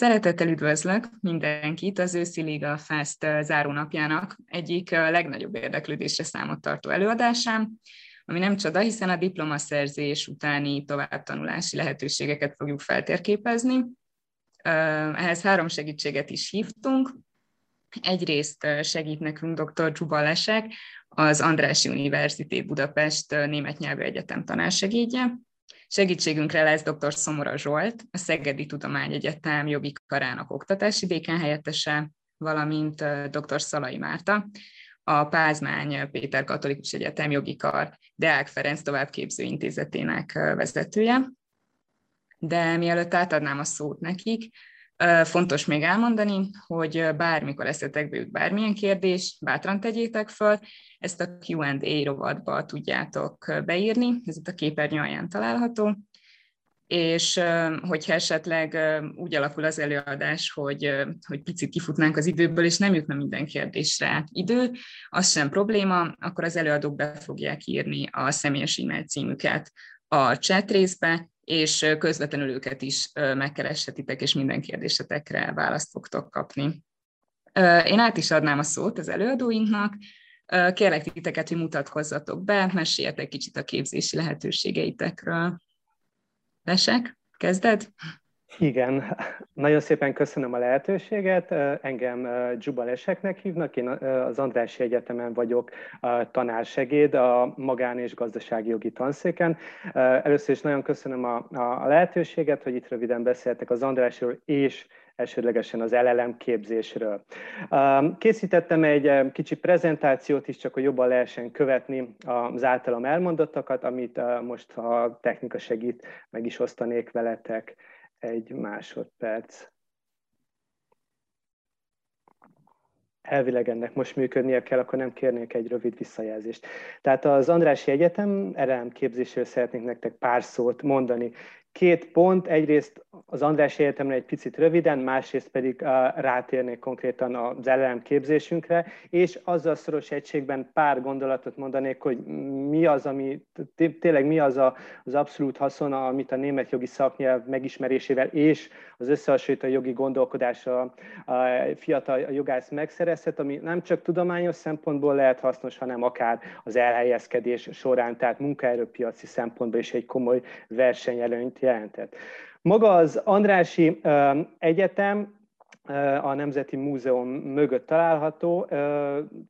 Szeretettel üdvözlök mindenkit az őszi Liga Fest zárónapjának egyik legnagyobb érdeklődésre számot tartó előadásán, ami nem csoda, hiszen a diplomaszerzés utáni továbbtanulási lehetőségeket fogjuk feltérképezni. Ehhez három segítséget is hívtunk. Egyrészt segít nekünk dr. Csuba Lesek, az Andrássy Universitét Budapest Német Nyelvű Egyetem tanársegédje, Segítségünkre lesz dr. Szomora Zsolt, a Szegedi Tudományegyetem jogi karának oktatási dékán helyettese, valamint dr. Szalai Márta, a Pázmány Péter Katolikus Egyetem jogi kar Deák Ferenc továbbképző intézetének vezetője. De mielőtt átadnám a szót nekik, Fontos még elmondani, hogy bármikor eszetekbe jut bármilyen kérdés, bátran tegyétek föl, ezt a Q&A rovatba tudjátok beírni, ez itt a képernyő alján található, és hogyha esetleg úgy alakul az előadás, hogy, hogy picit kifutnánk az időből, és nem jutna minden kérdésre idő, az sem probléma, akkor az előadók be fogják írni a személyes e-mail címüket a chat részbe, és közvetlenül őket is megkereshetitek, és minden kérdésetekre választ fogtok kapni. Én át is adnám a szót az előadóinknak, kérlek titeket, hogy mutatkozzatok be, meséljetek kicsit a képzési lehetőségeitekről. Lesek, kezded? Igen, nagyon szépen köszönöm a lehetőséget. Engem Dzsuba hívnak, én az Andrássy Egyetemen vagyok tanársegéd a magán- és gazdasági jogi tanszéken. Először is nagyon köszönöm a, a lehetőséget, hogy itt röviden beszéltek az Andrásról és elsődlegesen az LLM képzésről. Készítettem egy kicsi prezentációt is, csak hogy jobban lehessen követni az általam elmondottakat, amit most, a technika segít, meg is osztanék veletek egy másodperc. elvileg ennek most működnie kell, akkor nem kérnék egy rövid visszajelzést. Tehát az Andrási Egyetem RLM képzésről szeretnék nektek pár szót mondani. Két pont, egyrészt az András Egyetemre egy picit röviden, másrészt pedig rátérnék konkrétan az LLM képzésünkre, és azzal szoros egységben pár gondolatot mondanék, hogy mi az, ami tényleg mi az a, az abszolút haszon, amit a német jogi szaknyelv megismerésével és az összehasonlító jogi gondolkodásra a fiatal jogász megszerezhet, ami nem csak tudományos szempontból lehet hasznos, hanem akár az elhelyezkedés során, tehát munkaerőpiaci szempontból is egy komoly versenyelőnyt jelentett. Maga az Andrási Egyetem a Nemzeti Múzeum mögött található,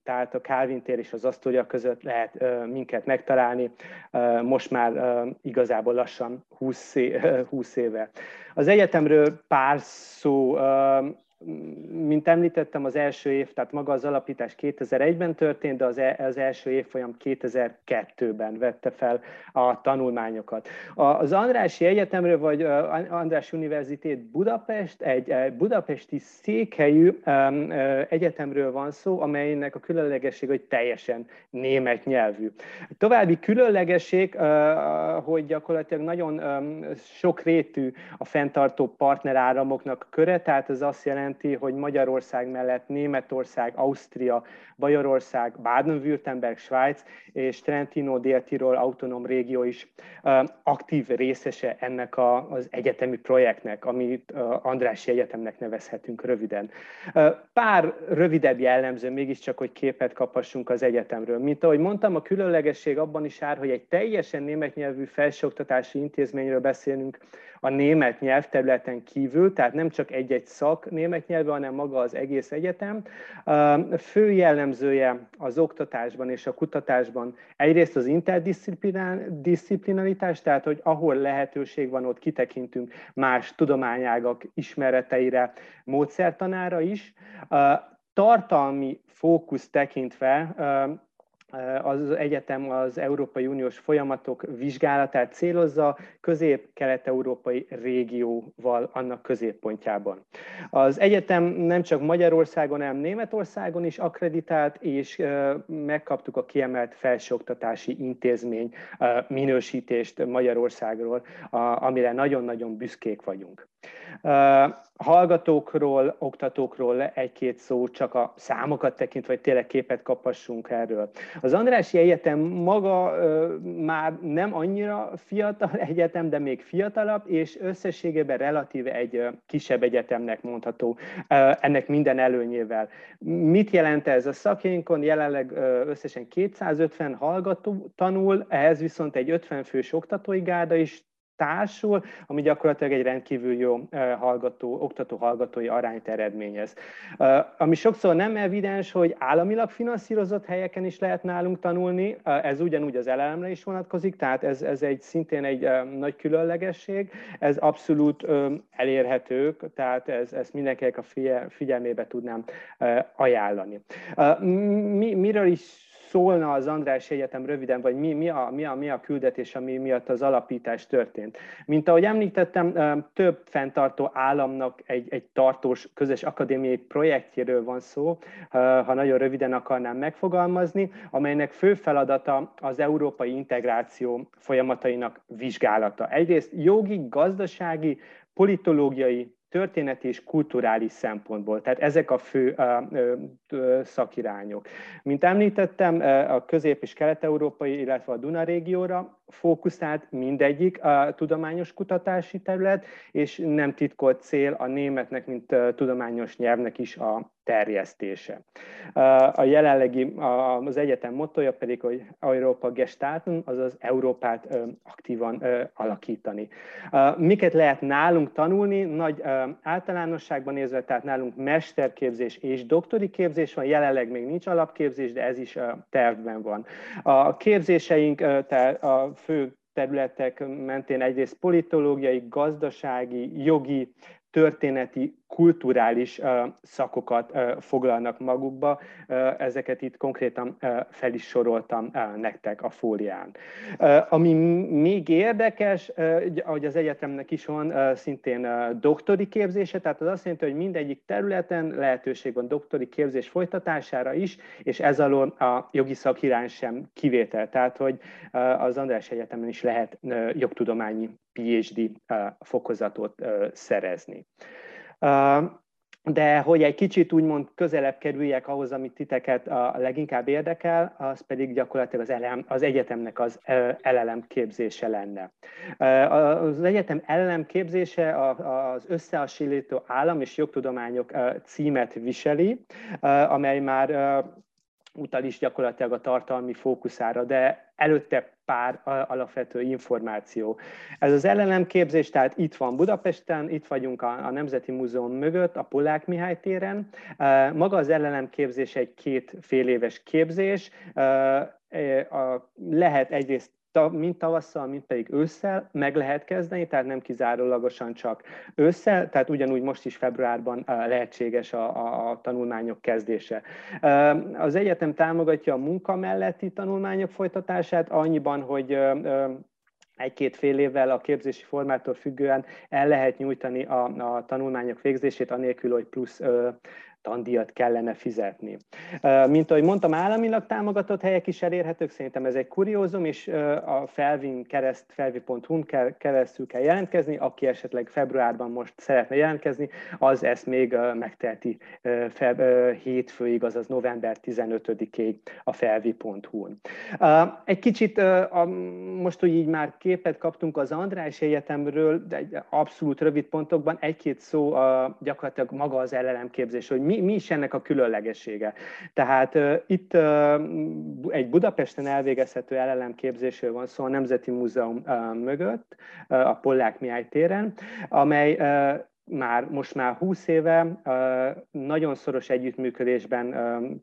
tehát a Calvin tér és az Asztória között lehet minket megtalálni, most már igazából lassan 20 éve. Az egyetemről pár szó mint említettem, az első év, tehát maga az alapítás 2001-ben történt, de az, e, az első évfolyam 2002-ben vette fel a tanulmányokat. Az Andrási Egyetemről, vagy András Univerzitét Budapest, egy budapesti székhelyű egyetemről van szó, amelynek a különlegesség, hogy teljesen német nyelvű. További különlegesség, hogy gyakorlatilag nagyon sokrétű a fenntartó partneráramoknak köre, tehát ez azt jelenti, jelenti, hogy Magyarország mellett Németország, Ausztria, Bajorország, Baden-Württemberg, Svájc és Trentino Dél-Tirol autonóm régió is aktív részese ennek az egyetemi projektnek, amit Andrássy Egyetemnek nevezhetünk röviden. Pár rövidebb jellemző mégiscsak, hogy képet kaphassunk az egyetemről. Mint ahogy mondtam, a különlegesség abban is áll, hogy egy teljesen német nyelvű felsőoktatási intézményről beszélünk, a német nyelvterületen kívül, tehát nem csak egy-egy szak német nyelve, hanem maga az egész egyetem. Fő jellemzője az oktatásban és a kutatásban egyrészt az interdisziplinaritás, tehát hogy ahol lehetőség van, ott kitekintünk más tudományágak ismereteire, módszertanára is. Tartalmi fókusz tekintve az egyetem az Európai Uniós folyamatok vizsgálatát célozza közép-kelet-európai régióval annak középpontjában. Az egyetem nem csak Magyarországon, hanem Németországon is akreditált, és megkaptuk a kiemelt felsőoktatási intézmény minősítést Magyarországról, amire nagyon-nagyon büszkék vagyunk. Hallgatókról, oktatókról egy-két szó, csak a számokat tekintve, hogy tényleg képet kapassunk erről. Az Andrási Egyetem maga már nem annyira fiatal egyetem, de még fiatalabb, és összességében relatíve egy kisebb egyetemnek mondható, ennek minden előnyével. Mit jelent ez? A szakjainkon jelenleg összesen 250 hallgató tanul, ehhez viszont egy 50 fős oktatói gárda is társul, ami gyakorlatilag egy rendkívül jó hallgató, oktató-hallgatói arányt eredményez. Ami sokszor nem evidens, hogy államilag finanszírozott helyeken is lehet nálunk tanulni, ez ugyanúgy az elelemre is vonatkozik, tehát ez, ez egy szintén egy nagy különlegesség, ez abszolút elérhető, tehát ez, ezt mindenkinek a figyelmébe tudnám ajánlani. Mi, miről is szólna az András Egyetem röviden, vagy mi, mi, a, mi, a, mi a küldetés, ami miatt az alapítás történt. Mint ahogy említettem, több fenntartó államnak egy, egy tartós közös akadémiai projektjéről van szó, ha nagyon röviden akarnám megfogalmazni, amelynek fő feladata az európai integráció folyamatainak vizsgálata. Egyrészt jogi, gazdasági, politológiai, történeti és kulturális szempontból. Tehát ezek a fő szakirányok. Mint említettem, a közép- és kelet-európai, illetve a Duna régióra fókuszált mindegyik a tudományos kutatási terület, és nem titkolt cél a németnek, mint tudományos nyelvnek is a terjesztése. A jelenlegi, az egyetem mottoja pedig, hogy Európa gestalten, azaz Európát aktívan alakítani. Miket lehet nálunk tanulni? Nagy általánosságban nézve, tehát nálunk mesterképzés és doktori képzés van, jelenleg még nincs alapképzés, de ez is tervben van. A képzéseink, tehát a fő területek mentén egyrészt politológiai, gazdasági, jogi, történeti, kulturális szakokat foglalnak magukba. Ezeket itt konkrétan fel is soroltam nektek a fólián. Ami még érdekes, hogy az egyetemnek is van szintén doktori képzése, tehát az azt jelenti, hogy mindegyik területen lehetőség van doktori képzés folytatására is, és ez alól a jogi szakirány sem kivétel. Tehát, hogy az András Egyetemen is lehet jogtudományi PhD fokozatot szerezni. De hogy egy kicsit úgymond közelebb kerüljek ahhoz, amit titeket a leginkább érdekel, az pedig gyakorlatilag az, elem, az egyetemnek az elelem képzése lenne. Az egyetem elelem képzése az összehasonlító állam és jogtudományok címet viseli, amely már utal is gyakorlatilag a tartalmi fókuszára, de előtte pár alapvető információ. Ez az ellenemképzés, tehát itt van Budapesten, itt vagyunk a, Nemzeti Múzeum mögött, a Polák Mihály téren. Maga az ellenemképzés egy két fél éves képzés, lehet egyrészt mind tavasszal, mind pedig ősszel meg lehet kezdeni, tehát nem kizárólagosan csak ősszel, tehát ugyanúgy most is februárban lehetséges a, a, a tanulmányok kezdése. Az egyetem támogatja a munka melletti tanulmányok folytatását annyiban, hogy egy-két fél évvel a képzési formától függően el lehet nyújtani a, a tanulmányok végzését, anélkül, hogy plusz tandíjat kellene fizetni. Mint ahogy mondtam, államilag támogatott helyek is elérhetők, szerintem ez egy kuriózum, és a Felvin kereszt, felvi.hu-n keresztül kell jelentkezni, aki esetleg februárban most szeretne jelentkezni, az ezt még megteheti hétfőig, azaz november 15-ig a felvi.hu-n. Egy kicsit most, hogy így már képet kaptunk az András Egyetemről, de egy abszolút rövid pontokban, egy-két szó gyakorlatilag maga az LLM-képzés, hogy mi, mi is ennek a különlegessége. Tehát uh, itt uh, egy Budapesten elvégezhető LLM képzésről van szó a Nemzeti Múzeum uh, mögött, uh, a Pollák Mihály téren, amely uh, már most már 20 éve nagyon szoros együttműködésben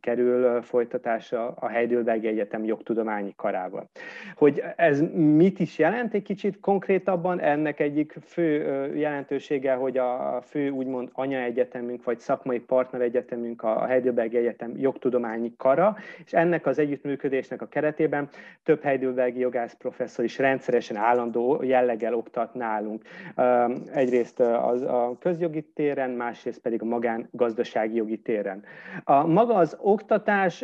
kerül folytatásra a Heidelberg Egyetem jogtudományi karával. Hogy ez mit is jelent egy kicsit konkrétabban, ennek egyik fő jelentősége, hogy a fő úgymond anyaegyetemünk, vagy szakmai partneregyetemünk a Heidelberg Egyetem jogtudományi kara, és ennek az együttműködésnek a keretében több Heidelbergi jogász professzor is rendszeresen állandó jelleggel oktat nálunk. Egyrészt az a közjogi téren, másrészt pedig a magán gazdasági jogi téren. A maga az oktatás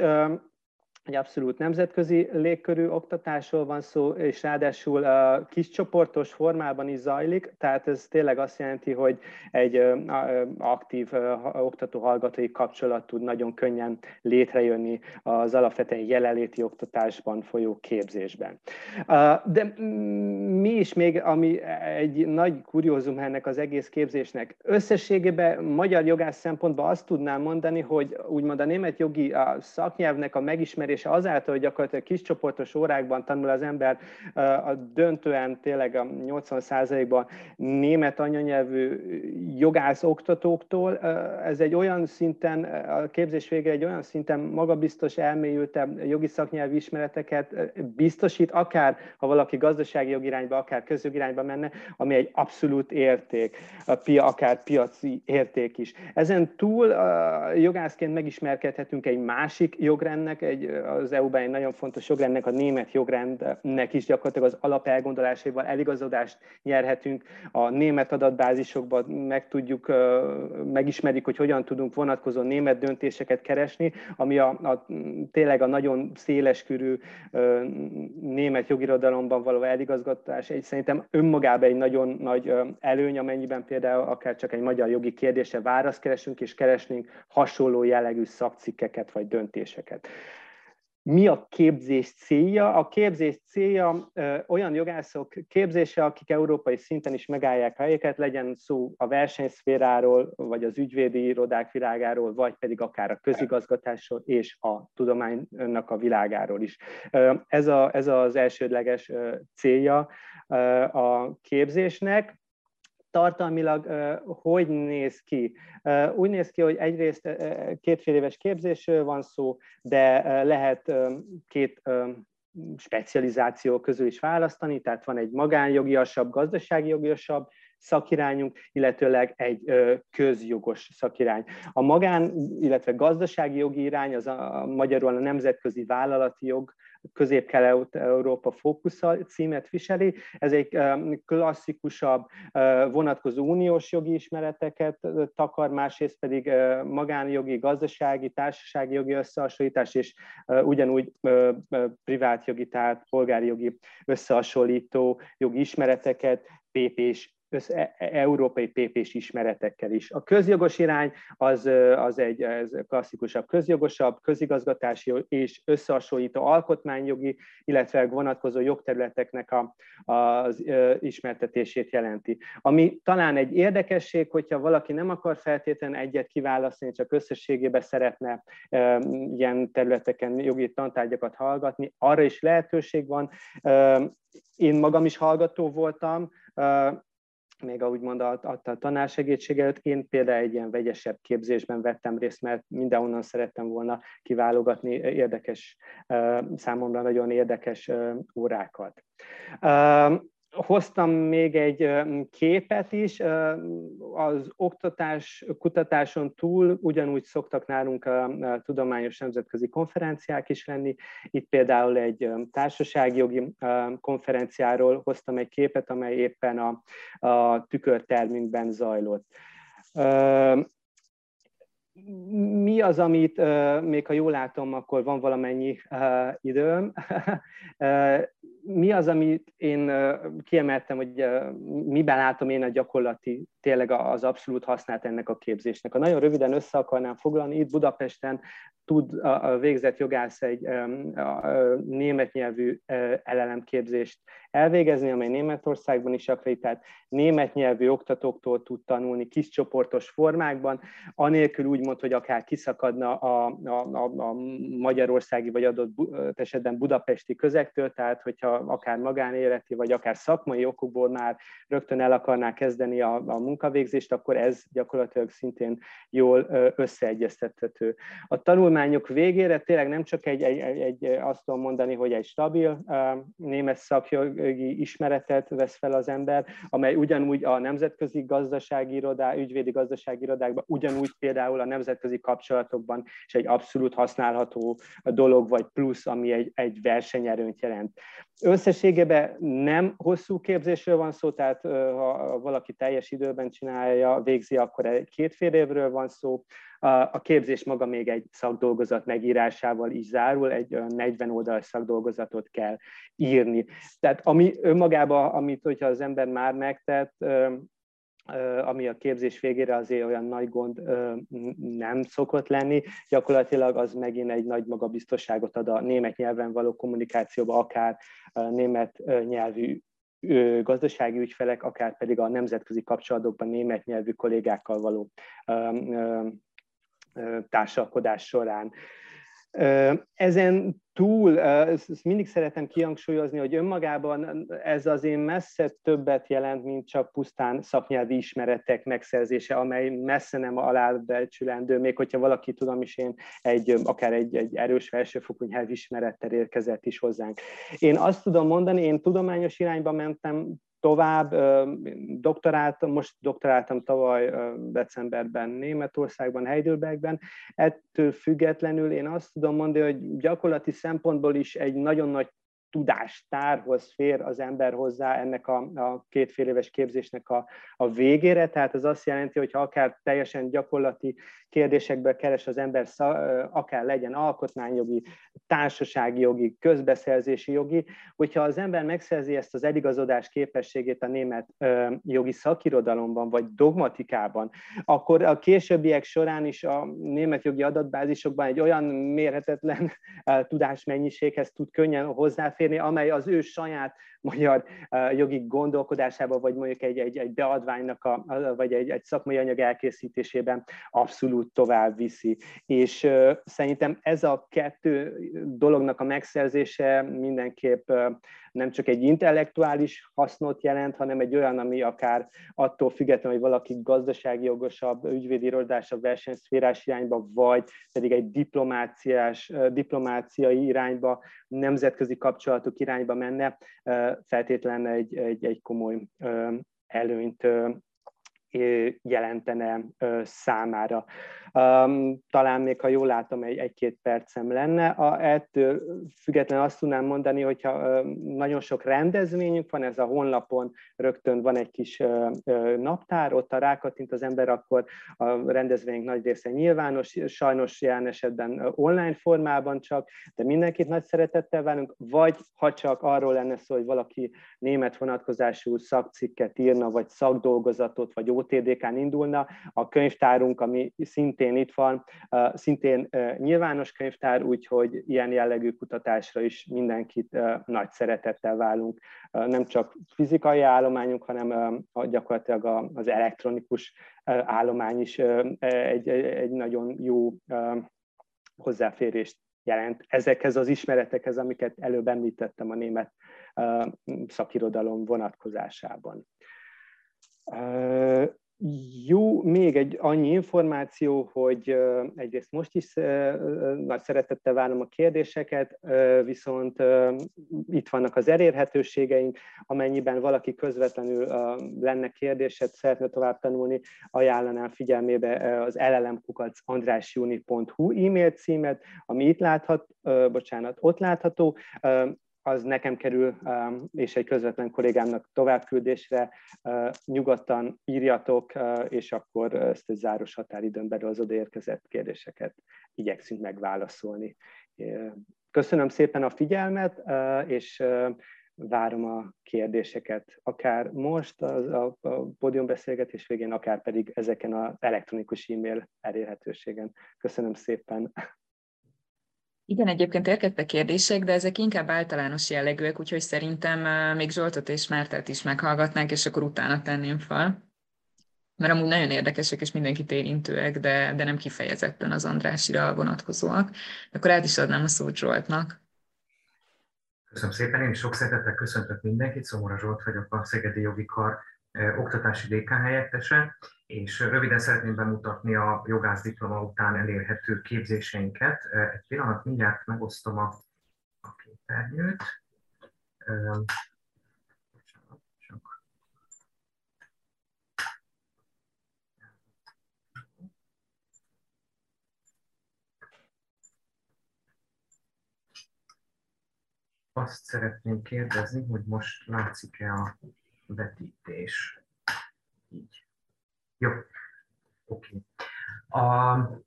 egy abszolút nemzetközi légkörű oktatásról van szó, és ráadásul uh, kiscsoportos formában is zajlik, tehát ez tényleg azt jelenti, hogy egy aktív oktató-hallgatói kapcsolat tud nagyon könnyen létrejönni az alapvetően jelenléti oktatásban folyó képzésben. De mi is még, ami egy nagy kuriózum ennek az egész képzésnek, összességében magyar jogász szempontból azt tudnám mondani, hogy úgymond a német jogi szaknyelvnek a megismerése és azáltal, hogy gyakorlatilag kis csoportos órákban tanul az ember a döntően tényleg a 80%-ban német anyanyelvű jogász oktatóktól, ez egy olyan szinten, a képzés vége egy olyan szinten magabiztos, elmélyültebb jogi szaknyelvi ismereteket biztosít, akár ha valaki gazdasági jogirányba, akár közjogirányba menne, ami egy abszolút érték, akár piaci érték is. Ezen túl jogászként megismerkedhetünk egy másik jogrendnek, egy az EU-ban egy nagyon fontos jogrendnek, a német jogrendnek is gyakorlatilag az alapelgondolásaival eligazodást nyerhetünk. A német adatbázisokban meg tudjuk, megismerjük, hogy hogyan tudunk vonatkozó német döntéseket keresni, ami a, a tényleg a nagyon széleskörű német jogirodalomban való eligazgatás egy szerintem önmagában egy nagyon nagy előny, amennyiben például akár csak egy magyar jogi kérdése választ keresünk, és keresnénk hasonló jellegű szakcikkeket vagy döntéseket mi a képzés célja? A képzés célja ö, olyan jogászok képzése, akik európai szinten is megállják helyeket, legyen szó a versenyszféráról, vagy az ügyvédi irodák világáról, vagy pedig akár a közigazgatásról és a tudománynak a világáról is. Ez, a, ez az elsődleges célja a képzésnek tartalmilag hogy néz ki? Úgy néz ki, hogy egyrészt kétfél éves képzésről van szó, de lehet két specializáció közül is választani, tehát van egy magánjogiasabb, gazdasági jogiasabb szakirányunk, illetőleg egy közjogos szakirány. A magán, illetve gazdasági jogi irány az a, magyarul a nemzetközi vállalati jog Közép-Kelet-Európa fókusza címet viseli. Ez egy klasszikusabb, vonatkozó uniós jogi ismereteket takar, másrészt pedig magánjogi, gazdasági, társasági jogi összehasonlítás, és ugyanúgy privát jogi, tehát polgári jogi összehasonlító jogi ismereteket, PP-s E, e, európai PP-s ismeretekkel is. A közjogos irány az, az egy ez klasszikusabb közjogosabb, közigazgatási és összehasonlító alkotmányjogi, illetve vonatkozó jogterületeknek a, az ismertetését jelenti. Ami talán egy érdekesség, hogyha valaki nem akar feltétlenül egyet kiválasztani, csak összességében szeretne ilyen területeken jogi tantárgyakat hallgatni, arra is lehetőség van. Én magam is hallgató voltam, még ahogy adta a tanársegítség előtt, én például egy ilyen vegyesebb képzésben vettem részt, mert mindenhonnan szerettem volna kiválogatni érdekes, számomra nagyon érdekes órákat. Hoztam még egy képet is, az oktatás, kutatáson túl ugyanúgy szoktak nálunk a tudományos nemzetközi konferenciák is lenni. Itt például egy társaságjogi konferenciáról hoztam egy képet, amely éppen a, a tükörtermünkben zajlott mi az, amit még ha jól látom, akkor van valamennyi időm, mi az, amit én kiemeltem, hogy miben látom én a gyakorlati, tényleg az abszolút hasznát ennek a képzésnek. Ha nagyon röviden össze akarnám foglalni, itt Budapesten tud a végzett jogász egy német nyelvű elelemképzést elvégezni, amely Németországban is akreditált, német nyelvű oktatóktól tud tanulni kiscsoportos formákban, anélkül úgymond, hogy akár kiszakadna a, a, a, a magyarországi vagy adott esetben budapesti közektől, tehát hogyha akár magánéleti, vagy akár szakmai okokból már rögtön el akarná kezdeni a, a munkavégzést, akkor ez gyakorlatilag szintén jól összeegyeztethető. A tanulmányok végére tényleg nem csak egy, egy, egy, azt tudom mondani, hogy egy stabil német szakjogi ismeretet vesz fel az ember, amely ugyanúgy a nemzetközi gazdasági irodá, ügyvédi gazdasági irodákban, ugyanúgy például a nemzetközi kapcsolatokban is egy abszolút használható dolog, vagy plusz, ami egy, egy versenyerőnyt jelent. Összességében nem hosszú képzésről van szó, tehát ha valaki teljes időben csinálja, végzi, akkor két fél évről van szó. A képzés maga még egy szakdolgozat megírásával is zárul, egy 40 oldalas szakdolgozatot kell írni. Tehát ami önmagában, amit hogyha az ember már megtett, ami a képzés végére azért olyan nagy gond nem szokott lenni, gyakorlatilag az megint egy nagy magabiztosságot ad a német nyelven való kommunikációba, akár német nyelvű gazdasági ügyfelek, akár pedig a nemzetközi kapcsolatokban német nyelvű kollégákkal való társalkodás során. Ezen túl, ezt mindig szeretem kihangsúlyozni, hogy önmagában ez azért messze többet jelent, mint csak pusztán szaknyelvi ismeretek megszerzése, amely messze nem alábecsülendő, még hogyha valaki tudom is én egy, akár egy, egy erős felsőfokú nyelvismerettel érkezett is hozzánk. Én azt tudom mondani, én tudományos irányba mentem tovább. Doktoráltam, most doktoráltam tavaly decemberben Németországban, Heidelbergben. Ettől függetlenül én azt tudom mondani, hogy gyakorlati szempontból is egy nagyon nagy tudástárhoz fér az ember hozzá ennek a, a kétfél éves képzésnek a, a végére, tehát ez azt jelenti, hogy ha akár teljesen gyakorlati kérdésekből keres az ember, akár legyen alkotmányjogi, társasági jogi, közbeszerzési jogi, hogyha az ember megszerzi ezt az eligazodás képességét a német jogi szakirodalomban, vagy dogmatikában, akkor a későbbiek során is a német jogi adatbázisokban egy olyan mérhetetlen tudásmennyiséghez tud könnyen hozzáférni, amely az ő saját magyar jogi gondolkodásában, vagy mondjuk egy, egy, egy beadványnak, a, vagy egy, egy szakmai anyag elkészítésében abszolút tovább viszi. És szerintem ez a kettő dolognak a megszerzése mindenképp nem csak egy intellektuális hasznot jelent, hanem egy olyan, ami akár attól függetlenül, hogy valaki gazdasági jogosabb, ügyvédi irodásabb versenyszférás irányba, vagy pedig egy diplomáciás, diplomáciai irányba, nemzetközi kapcsolatok irányba menne, feltétlenül egy, egy, egy komoly előnyt jelentene számára. Talán még, ha jól látom, egy, egy-két percem lenne. A, ettől függetlenül azt tudnám mondani, hogyha nagyon sok rendezvényünk van, ez a honlapon rögtön van egy kis naptár, ott a rákattint az ember, akkor a rendezvényünk nagy része nyilvános, sajnos jelen esetben online formában csak, de mindenkit nagy szeretettel várunk, vagy ha csak arról lenne szó, hogy valaki német vonatkozású szakcikket írna, vagy szakdolgozatot, vagy OTDK-n indulna, a könyvtárunk, ami szintén itt van, szintén nyilvános könyvtár, úgyhogy ilyen jellegű kutatásra is mindenkit nagy szeretettel válunk. Nem csak fizikai állományunk, hanem gyakorlatilag az elektronikus állomány is egy, egy nagyon jó hozzáférést jelent ezekhez az ismeretekhez, amiket előbb említettem a német szakirodalom vonatkozásában. Jó, még egy annyi információ, hogy egyrészt most is nagy szeretettel várom a kérdéseket, viszont itt vannak az elérhetőségeink, amennyiben valaki közvetlenül lenne kérdésed, szeretne tovább tanulni, ajánlanám figyelmébe az llmkukacandrásjuni.hu e-mail címet, ami itt láthat, bocsánat, ott látható, az nekem kerül, um, és egy közvetlen kollégámnak továbbküldésre. Uh, nyugodtan írjatok, uh, és akkor ezt egy záros határidőn belül az odaérkezett kérdéseket igyekszünk megválaszolni. Köszönöm szépen a figyelmet, uh, és várom a kérdéseket, akár most az, a, a pódiumbeszélgetés végén, akár pedig ezeken az elektronikus e-mail elérhetőségen. Köszönöm szépen! Igen, egyébként érkeztek kérdések, de ezek inkább általános jellegűek, úgyhogy szerintem még Zsoltot és Mártát is meghallgatnánk, és akkor utána tenném fel. Mert amúgy nagyon érdekesek és mindenkit érintőek, de, de nem kifejezetten az Andrásira vonatkozóak. Akkor át is adnám a szót Zsoltnak. Köszönöm szépen, én sok szeretettel köszöntök mindenkit, Szomora Zsolt vagyok, a Szegedi Jogi Kar oktatási DK helyettese, és röviden szeretném bemutatni a jogász után elérhető képzéseinket. Egy pillanat, mindjárt megosztom a, a képernyőt. Azt szeretném kérdezni, hogy most látszik-e a vetítés. Így. Jó, oké. A,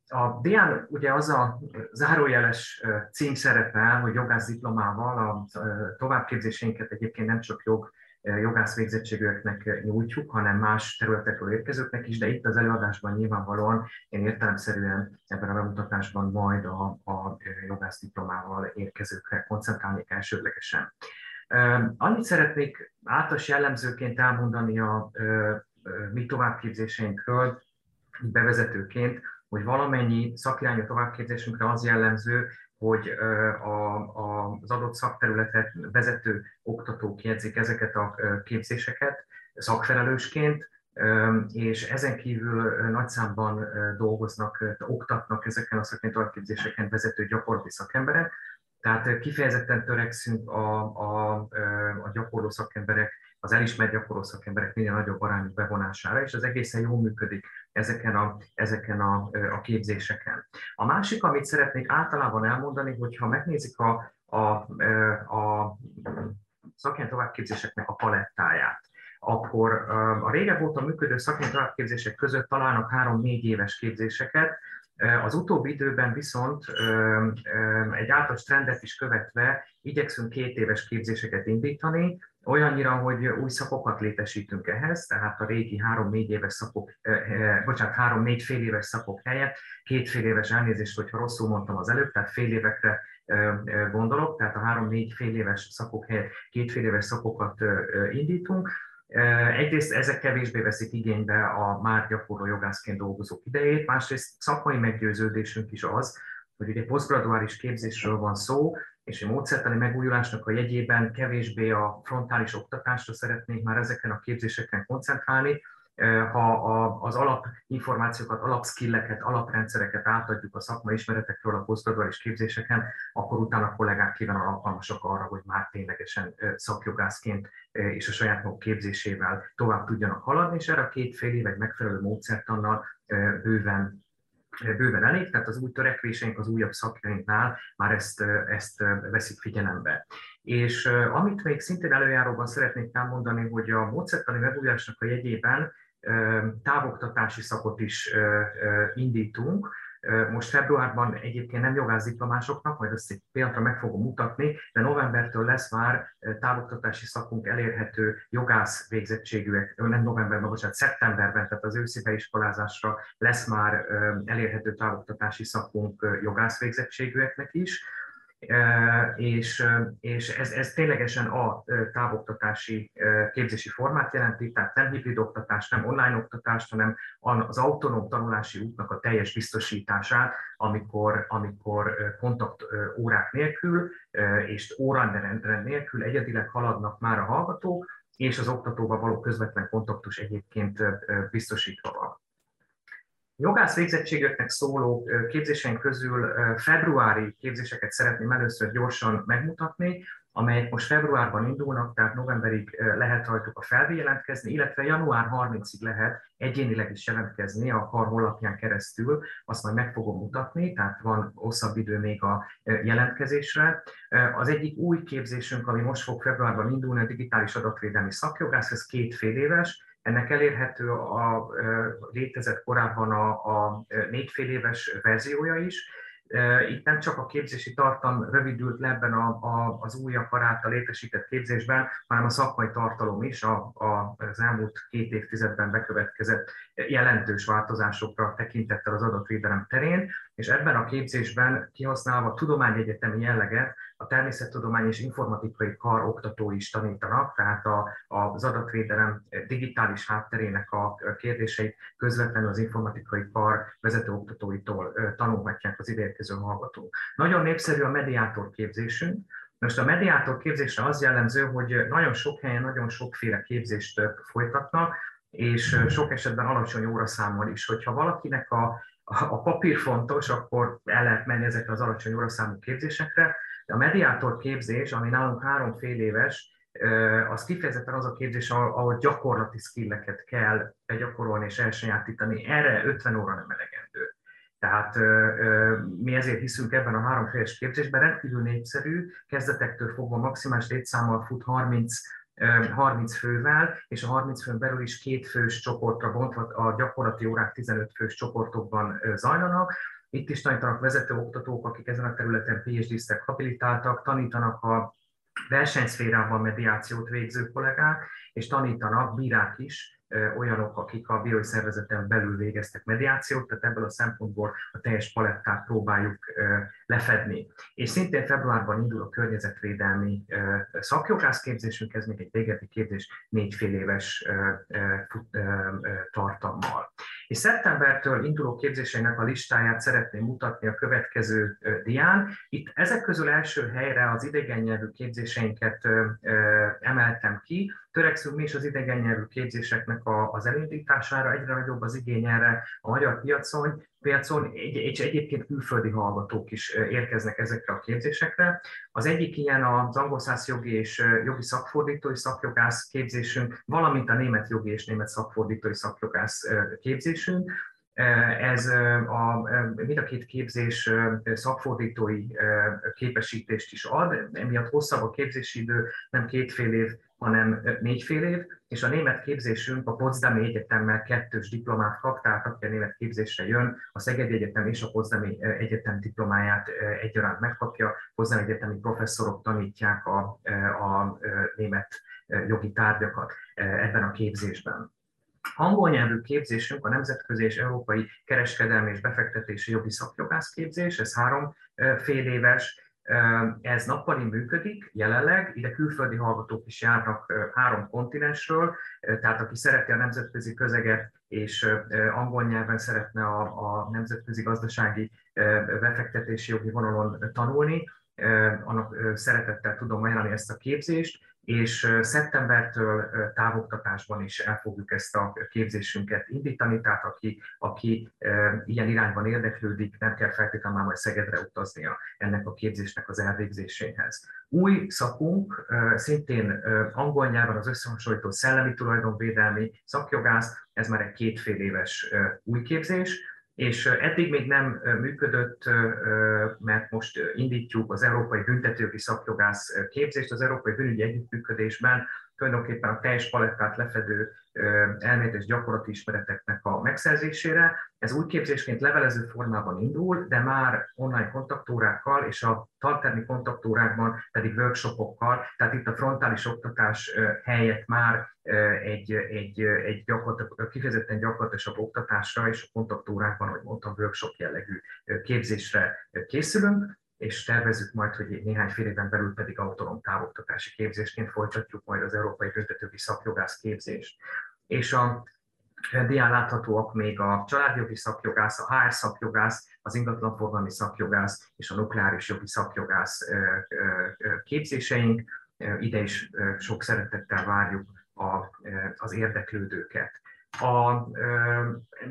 a dián ugye az a zárójeles cím szerepel, hogy jogász diplomával a továbbképzéseinket egyébként nem csak jog, jogász végzettségűeknek nyújtjuk, hanem más területekről érkezőknek is, de itt az előadásban nyilvánvalóan én értelemszerűen ebben a bemutatásban majd a, a jogász diplomával érkezőkre koncentrálnék elsődlegesen. Annyit szeretnék általános jellemzőként elmondani a mi továbbképzéseinkről, bevezetőként, hogy valamennyi szakirányú továbbképzésünkre az jellemző, hogy a, a, az adott szakterületet vezető oktatók jegyzik ezeket a képzéseket szakfelelősként, és ezen kívül nagy számban dolgoznak, oktatnak ezeken a szakmai továbbképzéseken vezető gyakorlati szakemberek, tehát kifejezetten törekszünk a, a, a gyakorló szakemberek, az elismert gyakorló szakemberek minél nagyobb arányú bevonására, és az egészen jól működik ezeken a, ezeken a, a képzéseken. A másik, amit szeretnék általában elmondani, hogyha megnézik a, a, a szakmai továbbképzéseknek a palettáját, akkor a régebb óta működő szakmai továbbképzések között találnak három-négy éves képzéseket, az utóbbi időben viszont egy általános trendet is követve igyekszünk két éves képzéseket indítani, olyannyira, hogy új szakokat létesítünk ehhez, tehát a régi három-négy éves szakok, bocsánat, három-négy fél éves szakok helyett két fél éves elnézést, hogyha rosszul mondtam az előbb, tehát fél évekre gondolok, tehát a három-négy fél éves szakok helyett két fél éves szakokat indítunk, Egyrészt ezek kevésbé veszik igénybe a már gyakorló jogászként dolgozók idejét, másrészt szakmai meggyőződésünk is az, hogy ugye posztgraduális képzésről van szó, és a módszertani megújulásnak a jegyében kevésbé a frontális oktatásra szeretnénk már ezeken a képzéseken koncentrálni, ha az alapinformációkat, alapskilleket, alaprendszereket átadjuk a szakmai ismeretekről a posztgraduális képzéseken, akkor utána a kollégák kíván alkalmasak arra, hogy már ténylegesen szakjogászként és a saját maguk képzésével tovább tudjanak haladni, és erre a két fél év egy megfelelő módszertannal bőven bőven elég, tehát az új törekvéseink az újabb szakjainknál már ezt, ezt veszik figyelembe. És amit még szintén előjáróban szeretnék elmondani, hogy a módszertani megújulásnak a jegyében távoktatási szakot is indítunk. Most februárban egyébként nem jogászdiplomásoknak, majd ezt egy pillanatra meg fogom mutatni, de novembertől lesz már távoktatási szakunk elérhető jogász végzettségűek, nem novemberben, bocsánat, szeptemberben, tehát az őszi beiskolázásra lesz már elérhető távoktatási szakunk jogász végzettségűeknek is és, és ez, ez ténylegesen a távoktatási képzési formát jelenti, tehát nem hibrid oktatás, nem online oktatás, hanem az autonóm tanulási útnak a teljes biztosítását, amikor, amikor kontakt órák nélkül és órarend nélkül egyedileg haladnak már a hallgatók, és az oktatóval való közvetlen kontaktus egyébként biztosítva. Jogász végzettségeknek szóló képzéseink közül februári képzéseket szeretném először gyorsan megmutatni, amelyek most februárban indulnak, tehát novemberig lehet rajtuk a feljelentkezni, illetve január 30-ig lehet egyénileg is jelentkezni a kar honlapján keresztül, azt majd meg fogom mutatni, tehát van hosszabb idő még a jelentkezésre. Az egyik új képzésünk, ami most fog februárban indulni, a digitális adatvédelmi szakjogász, ez két fél éves, ennek elérhető a létezett korábban a, a négy fél éves verziója is. Itt nem csak a képzési tartalom rövidült le ebben a, a, az új apparáttal létesített képzésben, hanem a szakmai tartalom is a, a, az elmúlt két évtizedben bekövetkezett jelentős változásokra tekintettel az adatvédelem terén, és ebben a képzésben kihasználva tudományegyetemi jelleget, a természettudomány és informatikai kar oktatói is tanítanak, tehát a, az adatvédelem digitális hátterének a kérdéseit közvetlenül az informatikai kar vezető oktatóitól tanulhatják az ideérkező hallgatók. Nagyon népszerű a mediátor képzésünk, most a mediátor képzésre az jellemző, hogy nagyon sok helyen nagyon sokféle képzést folytatnak, és sok esetben alacsony óraszámmal is. Hogyha valakinek a, a papír fontos, akkor el lehet menni ezekre az alacsony óraszámú képzésekre, a mediátor képzés, ami nálunk három fél éves, az kifejezetten az a képzés, ahol gyakorlati skilleket kell begyakorolni és elsajátítani. Erre 50 óra nem elegendő. Tehát mi ezért hiszünk ebben a háromféles képzésben, rendkívül népszerű, kezdetektől fogva maximális létszámmal fut 30 30 fővel, és a 30 főn belül is két fős csoportra bontva a gyakorlati órák 15 fős csoportokban zajlanak. Itt is tanítanak vezető oktatók, akik ezen a területen PhD-sztek habilitáltak, tanítanak a versenyszférában mediációt végző kollégák, és tanítanak bírák is, olyanok, akik a bírói szervezeten belül végeztek mediációt, tehát ebből a szempontból a teljes palettát próbáljuk lefedni. És szintén februárban indul a környezetvédelmi szakjogászképzésünk, ez még egy végeti képzés négy fél éves tartalmal. És szeptembertől induló képzéseinek a listáját szeretném mutatni a következő dián. Itt ezek közül első helyre az idegen nyelvű képzéseinket emeltem ki, Törekszünk mi is az idegen nyelvű képzéseknek a, az elindítására, egyre nagyobb az igény erre a magyar piacon, piacon és egyébként külföldi hallgatók is érkeznek ezekre a képzésekre. Az egyik ilyen az angol jogi és jogi szakfordítói szakjogász képzésünk, valamint a német jogi és német szakfordítói szakjogász képzésünk. Ez a, mind a két képzés szakfordítói képesítést is ad, emiatt hosszabb a képzési idő, nem két fél év, hanem négy fél év, és a német képzésünk a Potsdami Egyetemmel kettős diplomát kap, tehát aki a német képzésre jön, a Szegedi Egyetem és a Potsdami Egyetem diplomáját egyaránt megkapja. Potsdami Egyetemi professzorok tanítják a, a német jogi tárgyakat ebben a képzésben. Angol nyelvű képzésünk a nemzetközi és európai kereskedelmi és befektetési jogi szakjogász képzés, ez három fél éves, ez nappali működik jelenleg, ide külföldi hallgatók is járnak három kontinensről, tehát aki szereti a nemzetközi közeget és angol nyelven szeretne a, a nemzetközi gazdasági befektetési jogi vonalon tanulni, annak szeretettel tudom ajánlani ezt a képzést, és szeptembertől távoktatásban is el fogjuk ezt a képzésünket indítani, tehát aki, aki ilyen irányban érdeklődik, nem kell feltétlenül már majd Szegedre utaznia ennek a képzésnek az elvégzéséhez. Új szakunk, szintén angol nyelven az összehasonlító szellemi tulajdonvédelmi szakjogász, ez már egy kétfél éves új képzés, és eddig még nem működött, mert most indítjuk az Európai Büntetőjogi Szakjogász képzést. Az Európai Bűnügyi Együttműködésben, tulajdonképpen a teljes palettát lefedő elmélet és gyakorlati ismereteknek a megszerzésére. Ez új képzésként levelező formában indul, de már online kontaktórákkal és a tartermi kontaktórákban pedig workshopokkal, tehát itt a frontális oktatás helyett már egy, egy, egy gyakorlat, kifejezetten gyakorlatilag oktatásra és a kontaktórákban, ahogy mondtam, workshop jellegű képzésre készülünk és tervezzük majd, hogy néhány fél éven belül pedig autonóm távoktatási képzésként folytatjuk majd az Európai Büntetői Szakjogász képzést. És a dián láthatóak még a családjogi szakjogász, a HR szakjogász, az ingatlanforgalmi szakjogász és a nukleáris jogi szakjogász képzéseink. Ide is sok szeretettel várjuk az érdeklődőket. A,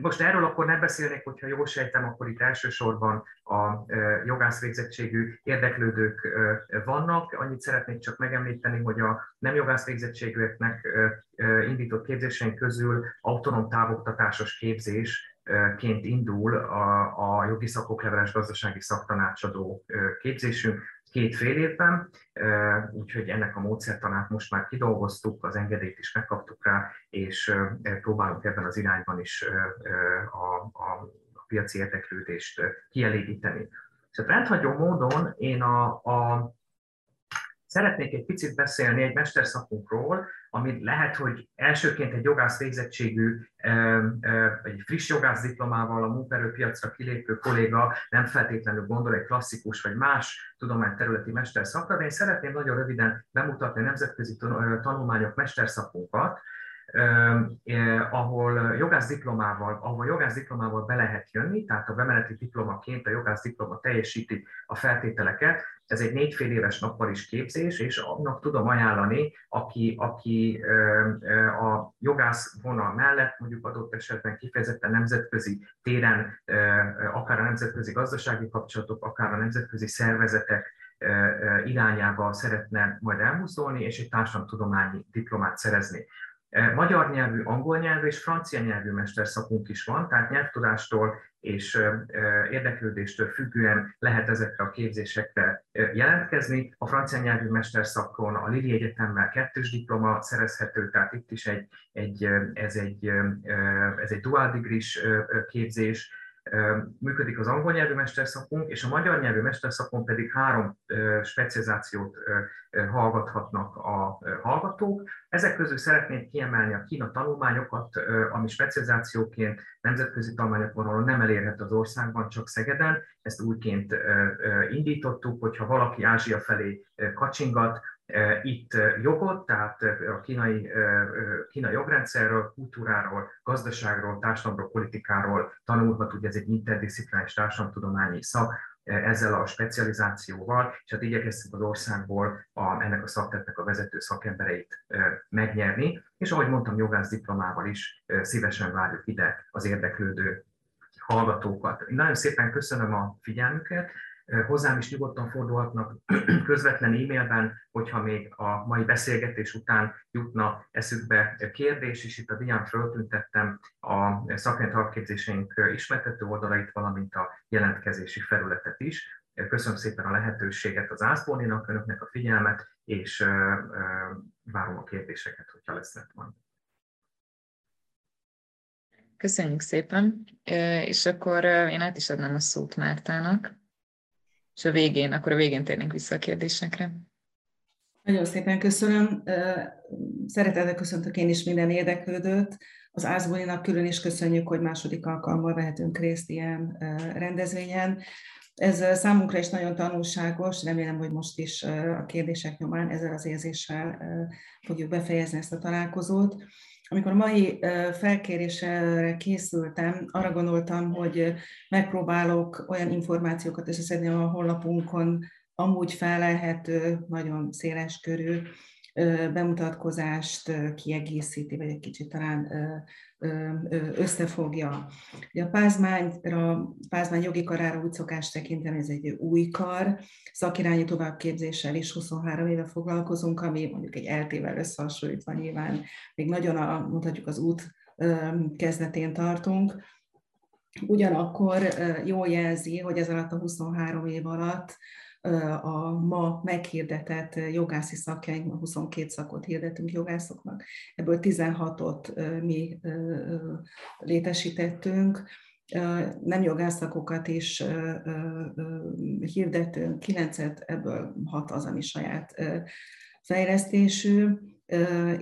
most erről akkor nem beszélnék, hogyha jól sejtem, akkor itt elsősorban a jogász végzettségű érdeklődők vannak. Annyit szeretnék csak megemlíteni, hogy a nem jogász végzettségűeknek indított képzéseink közül autonóm távoktatásos képzésként indul a, a jogi szakok leveles gazdasági szaktanácsadó képzésünk, két fél évben, úgyhogy ennek a módszertanát most már kidolgoztuk, az engedélyt is megkaptuk rá, és próbálunk ebben az irányban is a, a, piaci érdeklődést kielégíteni. Hát rendhagyó módon én a, a Szeretnék egy picit beszélni egy mesterszakunkról, ami lehet, hogy elsőként egy jogász végzettségű, egy friss jogász diplomával a munkaerőpiacra kilépő kolléga nem feltétlenül gondol egy klasszikus vagy más tudományterületi mesterszakra, de én szeretném nagyon röviden bemutatni a nemzetközi tanulmányok mesterszakunkat, eh, ahol jogász diplomával, ahol jogász diplomával be lehet jönni, tehát a bemeneti diplomaként a jogász diploma teljesíti a feltételeket, ez egy négyfél éves nappal is képzés, és annak tudom ajánlani, aki, aki a jogász vonal mellett mondjuk adott esetben kifejezetten nemzetközi téren, akár a nemzetközi gazdasági kapcsolatok, akár a nemzetközi szervezetek irányába szeretne majd elmozdulni, és egy társadalomtudományi diplomát szerezni. Magyar nyelvű, angol nyelvű és francia nyelvű mesterszakunk is van, tehát nyelvtudástól és érdeklődéstől függően lehet ezekre a képzésekre jelentkezni. A francia nyelvű mesterszakon a Lili Egyetemmel kettős diploma szerezhető, tehát itt is egy, egy, ez, egy, ez egy dual degree képzés, működik az angol nyelvű mesterszakunk, és a magyar nyelvű mesterszakon pedig három specializációt hallgathatnak a hallgatók. Ezek közül szeretnék kiemelni a Kína tanulmányokat, ami specializációként nemzetközi tanulmányok vonalon nem elérhető az országban, csak Szegeden. Ezt újként indítottuk, hogyha valaki Ázsia felé kacsingat, itt jogot, tehát a kínai, kínai jogrendszerről, kultúráról, gazdaságról, társadalomról, politikáról tanulhat, ugye ez egy interdisziplinális társadalomtudományi szak, ezzel a specializációval, és hát igyekeztünk az országból a, ennek a szaktetnek a vezető szakembereit megnyerni, és ahogy mondtam, jogász diplomával is szívesen várjuk ide az érdeklődő hallgatókat. Én nagyon szépen köszönöm a figyelmüket, Hozzám is nyugodtan fordulhatnak közvetlen e-mailben, hogyha még a mai beszélgetés után jutna eszükbe kérdés, és itt a dián föltüntettem a szakmai alapképzéseink ismertető oldalait, valamint a jelentkezési felületet is. Köszönöm szépen a lehetőséget az Ászbóninak, önöknek a figyelmet, és várom a kérdéseket, hogyha lesznek majd. Köszönjük szépen, és akkor én át is adnám a szót Mártának és a végén, akkor a végén térnénk vissza a kérdésekre. Nagyon szépen köszönöm. Szeretettel köszöntök én is minden érdeklődőt. Az Ázbolinak külön is köszönjük, hogy második alkalommal vehetünk részt ilyen rendezvényen. Ez számunkra is nagyon tanulságos, remélem, hogy most is a kérdések nyomán ezzel az érzéssel fogjuk befejezni ezt a találkozót. Amikor a mai felkérésre készültem, arra gondoltam, hogy megpróbálok olyan információkat összeszedni a honlapunkon, amúgy felelhető, nagyon széles körű bemutatkozást kiegészíti, vagy egy kicsit talán összefogja. A pázmányra, pázmány jogi karára úgy szokás tekinteni, ez egy új kar, szakirányú továbbképzéssel is 23 éve foglalkozunk, ami mondjuk egy eltével összehasonlítva nyilván még nagyon a, mondhatjuk az út kezdetén tartunk. Ugyanakkor jól jelzi, hogy ez alatt a 23 év alatt a ma meghirdetett jogászi szakjaink, 22 szakot hirdetünk jogászoknak, ebből 16-ot mi létesítettünk, nem jogászakokat is hirdetünk, 9-et, ebből 6 az, ami saját fejlesztésű,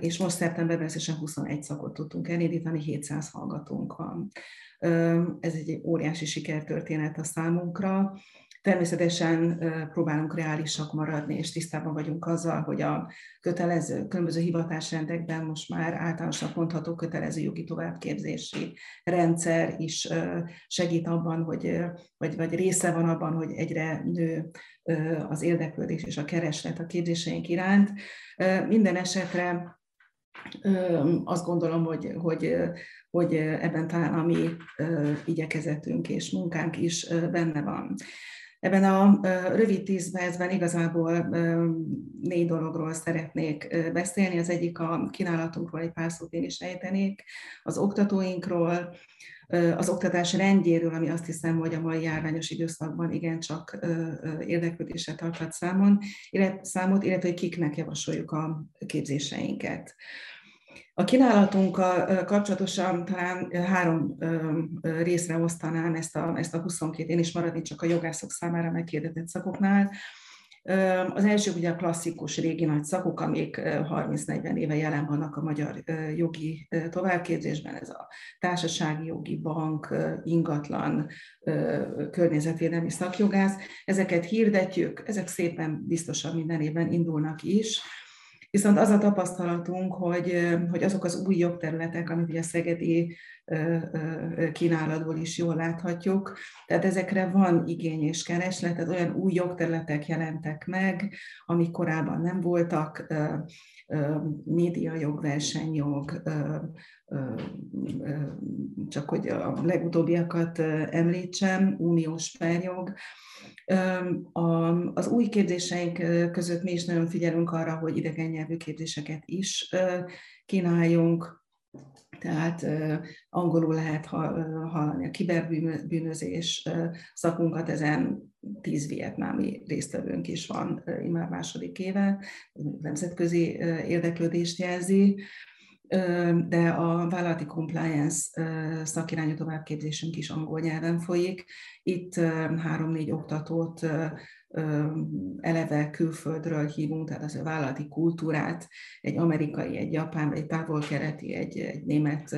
és most szeptemberben összesen 21 szakot tudtunk elindítani, 700 hallgatónk van. Ez egy óriási sikertörténet a számunkra, Természetesen próbálunk reálisak maradni, és tisztában vagyunk azzal, hogy a kötelező, különböző hivatásrendekben most már általánosan mondható kötelező jogi továbbképzési rendszer is segít abban, hogy, vagy, vagy része van abban, hogy egyre nő az érdeklődés és a kereslet a képzéseink iránt. Minden esetre azt gondolom, hogy, hogy, hogy ebben talán a mi igyekezetünk és munkánk is benne van. Ebben a rövid tíz percben igazából négy dologról szeretnék beszélni. Az egyik a kínálatunkról egy pár szót én is ejtenék, az oktatóinkról, az oktatás rendjéről, ami azt hiszem, hogy a mai járványos időszakban igencsak érdeklődésre tarthat számon, illetve, számot, illetve hogy kiknek javasoljuk a képzéseinket. A kínálatunkkal kapcsolatosan talán három részre osztanám ezt a, ezt a 22, én is maradni csak a jogászok számára megkérdetett szakoknál. Az első ugye a klasszikus régi nagy szakok, amik 30-40 éve jelen vannak a magyar jogi továbbképzésben, ez a társasági jogi bank, ingatlan, környezetvédelmi szakjogász. Ezeket hirdetjük, ezek szépen biztosan minden évben indulnak is Viszont az a tapasztalatunk, hogy, hogy azok az új jogterületek, amit ugye a Szegedi kínálatból is jól láthatjuk. Tehát ezekre van igény és kereslet, tehát olyan új jogterületek jelentek meg, amik korábban nem voltak, média jog, versenyjog, csak hogy a legutóbbiakat említsem, uniós perjog. Az új képzéseink között mi is nagyon figyelünk arra, hogy idegen nyelvű képzéseket is kínáljunk, tehát angolul lehet hallani a kiberbűnözés szakunkat, ezen tíz vietnámi résztvevőnk is van már második éve, nemzetközi érdeklődést jelzi, de a vállalati compliance szakirányú továbbképzésünk is angol nyelven folyik. Itt három-négy oktatót eleve külföldről hívunk, tehát az a vállalati kultúrát, egy amerikai, egy japán, egy távol-keleti, egy, egy német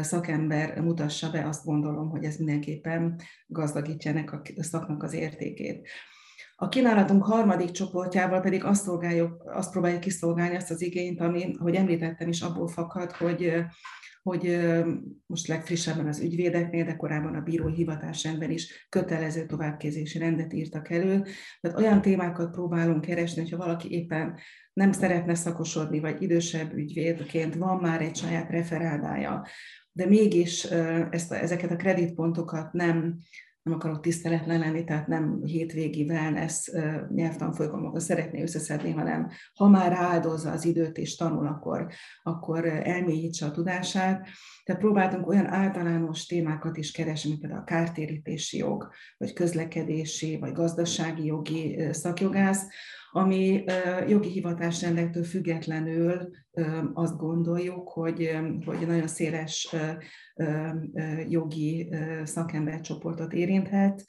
szakember mutassa be, azt gondolom, hogy ez mindenképpen gazdagítja ennek a szaknak az értékét. A kínálatunk harmadik csoportjával pedig azt, szolgáljuk, azt próbáljuk kiszolgálni azt az igényt, ami, ahogy említettem is, abból fakad, hogy hogy most legfrissebben az ügyvédeknél, de korábban a bírói hivatásrendben is kötelező továbbképzési rendet írtak elő. Tehát olyan témákat próbálunk keresni, hogyha valaki éppen nem szeretne szakosodni, vagy idősebb ügyvédként van már egy saját referáldája, de mégis ezt a, ezeket a kreditpontokat nem nem akarok tiszteletlen lenni, tehát nem hétvégi wellness nyelvtanfolyamokon szeretné összeszedni, hanem ha már áldozza az időt és tanul, akkor, akkor elmélyítse a tudását. Tehát próbáltunk olyan általános témákat is keresni, mint például a kártérítési jog, vagy közlekedési, vagy gazdasági jogi szakjogász, ami jogi hivatásrendektől függetlenül azt gondoljuk, hogy, hogy nagyon széles jogi szakembercsoportot érinthet,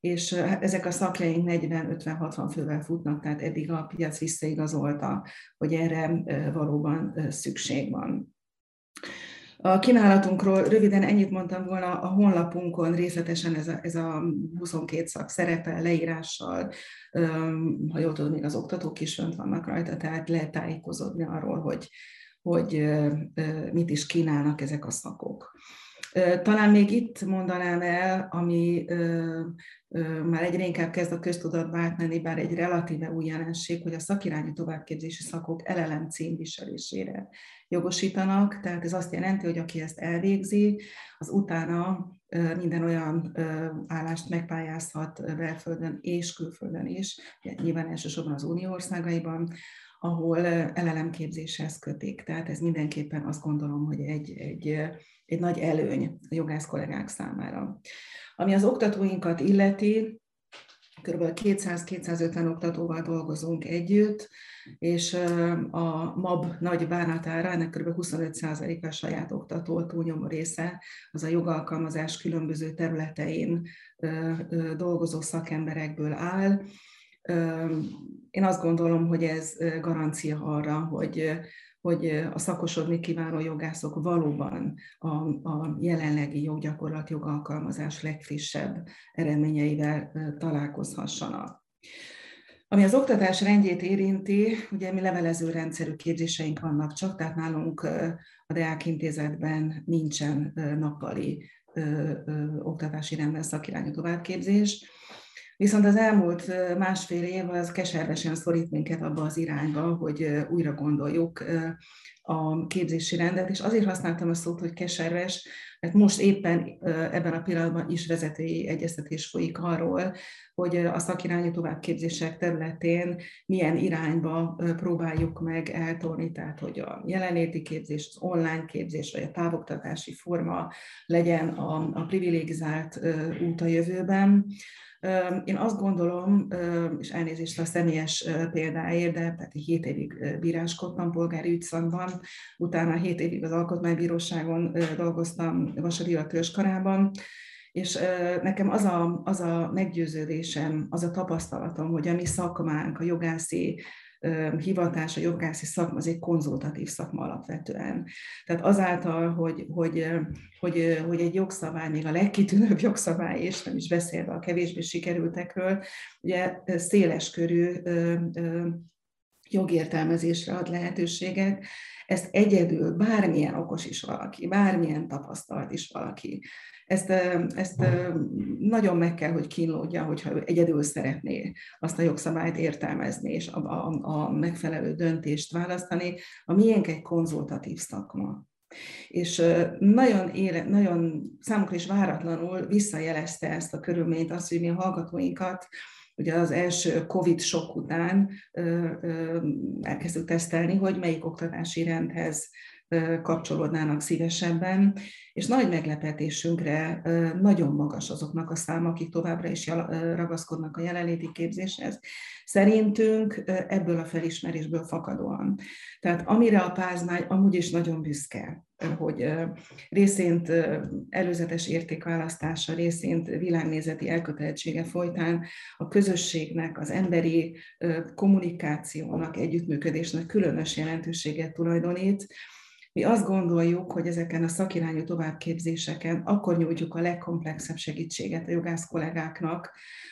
és ezek a szakjaink 40-50-60 fővel futnak, tehát eddig a piac visszaigazolta, hogy erre valóban szükség van. A kínálatunkról röviden ennyit mondtam volna, a honlapunkon részletesen ez a, ez a 22 szak szerepel, leírással, ha jól tudom, még az oktatók is fönt vannak rajta, tehát lehet tájékozódni arról, hogy, hogy mit is kínálnak ezek a szakok. Talán még itt mondanám el, ami már egyre inkább kezd a köztudatba átmenni, bár egy relatíve új jelenség, hogy a szakirányú továbbképzési szakok LLM címviselésére jogosítanak, tehát ez azt jelenti, hogy aki ezt elvégzi, az utána minden olyan állást megpályázhat belföldön és külföldön is, nyilván elsősorban az unió országaiban, ahol LLM képzéshez kötik. Tehát ez mindenképpen azt gondolom, hogy egy, egy, egy nagy előny a jogász kollégák számára. Ami az oktatóinkat illeti, kb. 200-250 oktatóval dolgozunk együtt, és a MAB nagy bánatára, ennek kb. 25%-a saját oktató túlnyomó része, az a jogalkalmazás különböző területein dolgozó szakemberekből áll. Én azt gondolom, hogy ez garancia arra, hogy hogy a szakosodni kívánó jogászok valóban a, a jelenlegi joggyakorlat, jogalkalmazás legfrissebb eredményeivel találkozhassanak. Ami az oktatás rendjét érinti, ugye mi levelező rendszerű képzéseink vannak csak, tehát nálunk a Deák Intézetben nincsen nappali oktatási rendben szakirányú továbbképzés. Viszont az elmúlt másfél év az keservesen szorít minket abba az irányba, hogy újra gondoljuk a képzési rendet, és azért használtam a szót, hogy keserves, mert most éppen ebben a pillanatban is vezetői egyeztetés folyik arról, hogy a szakirányú továbbképzések területén milyen irányba próbáljuk meg eltolni, tehát hogy a jelenléti képzés, az online képzés, vagy a távoktatási forma legyen a, a privilegizált út a jövőben. Én azt gondolom, és elnézést a személyes példáért, de tehát 7 évig bíráskodtam polgári ügyszakban, utána 7 évig az Alkotmánybíróságon dolgoztam Vasari a Törzskarában, és nekem az a, az a meggyőződésem, az a tapasztalatom, hogy a mi szakmánk, a jogászi hivatás, a jogászi szakma az egy konzultatív szakma alapvetően. Tehát azáltal, hogy, hogy, hogy, hogy egy jogszabály, még a legkitűnőbb jogszabály, és nem is beszélve a kevésbé sikerültekről, ugye széles körű jogértelmezésre ad lehetőséget, ezt egyedül bármilyen okos is valaki, bármilyen tapasztalat is valaki, ezt, ezt nagyon meg kell, hogy kínlódja, hogyha ő egyedül szeretné azt a jogszabályt értelmezni, és a, a, a megfelelő döntést választani. A miénk egy konzultatív szakma. És nagyon, éle, nagyon számukra is váratlanul visszajelezte ezt a körülményt, azt, hogy mi a hallgatóinkat ugye az első Covid sok után elkezdtük tesztelni, hogy melyik oktatási rendhez kapcsolódnának szívesebben, és nagy meglepetésünkre nagyon magas azoknak a száma, akik továbbra is ragaszkodnak a jelenléti képzéshez. Szerintünk ebből a felismerésből fakadóan. Tehát amire a pázmány amúgy is nagyon büszke, hogy részint előzetes értékválasztása, részint világnézeti elkötelezettsége folytán a közösségnek, az emberi kommunikációnak, együttműködésnek különös jelentőséget tulajdonít, mi azt gondoljuk, hogy ezeken a szakirányú továbbképzéseken akkor nyújtjuk a legkomplexebb segítséget a jogász kollégáknak,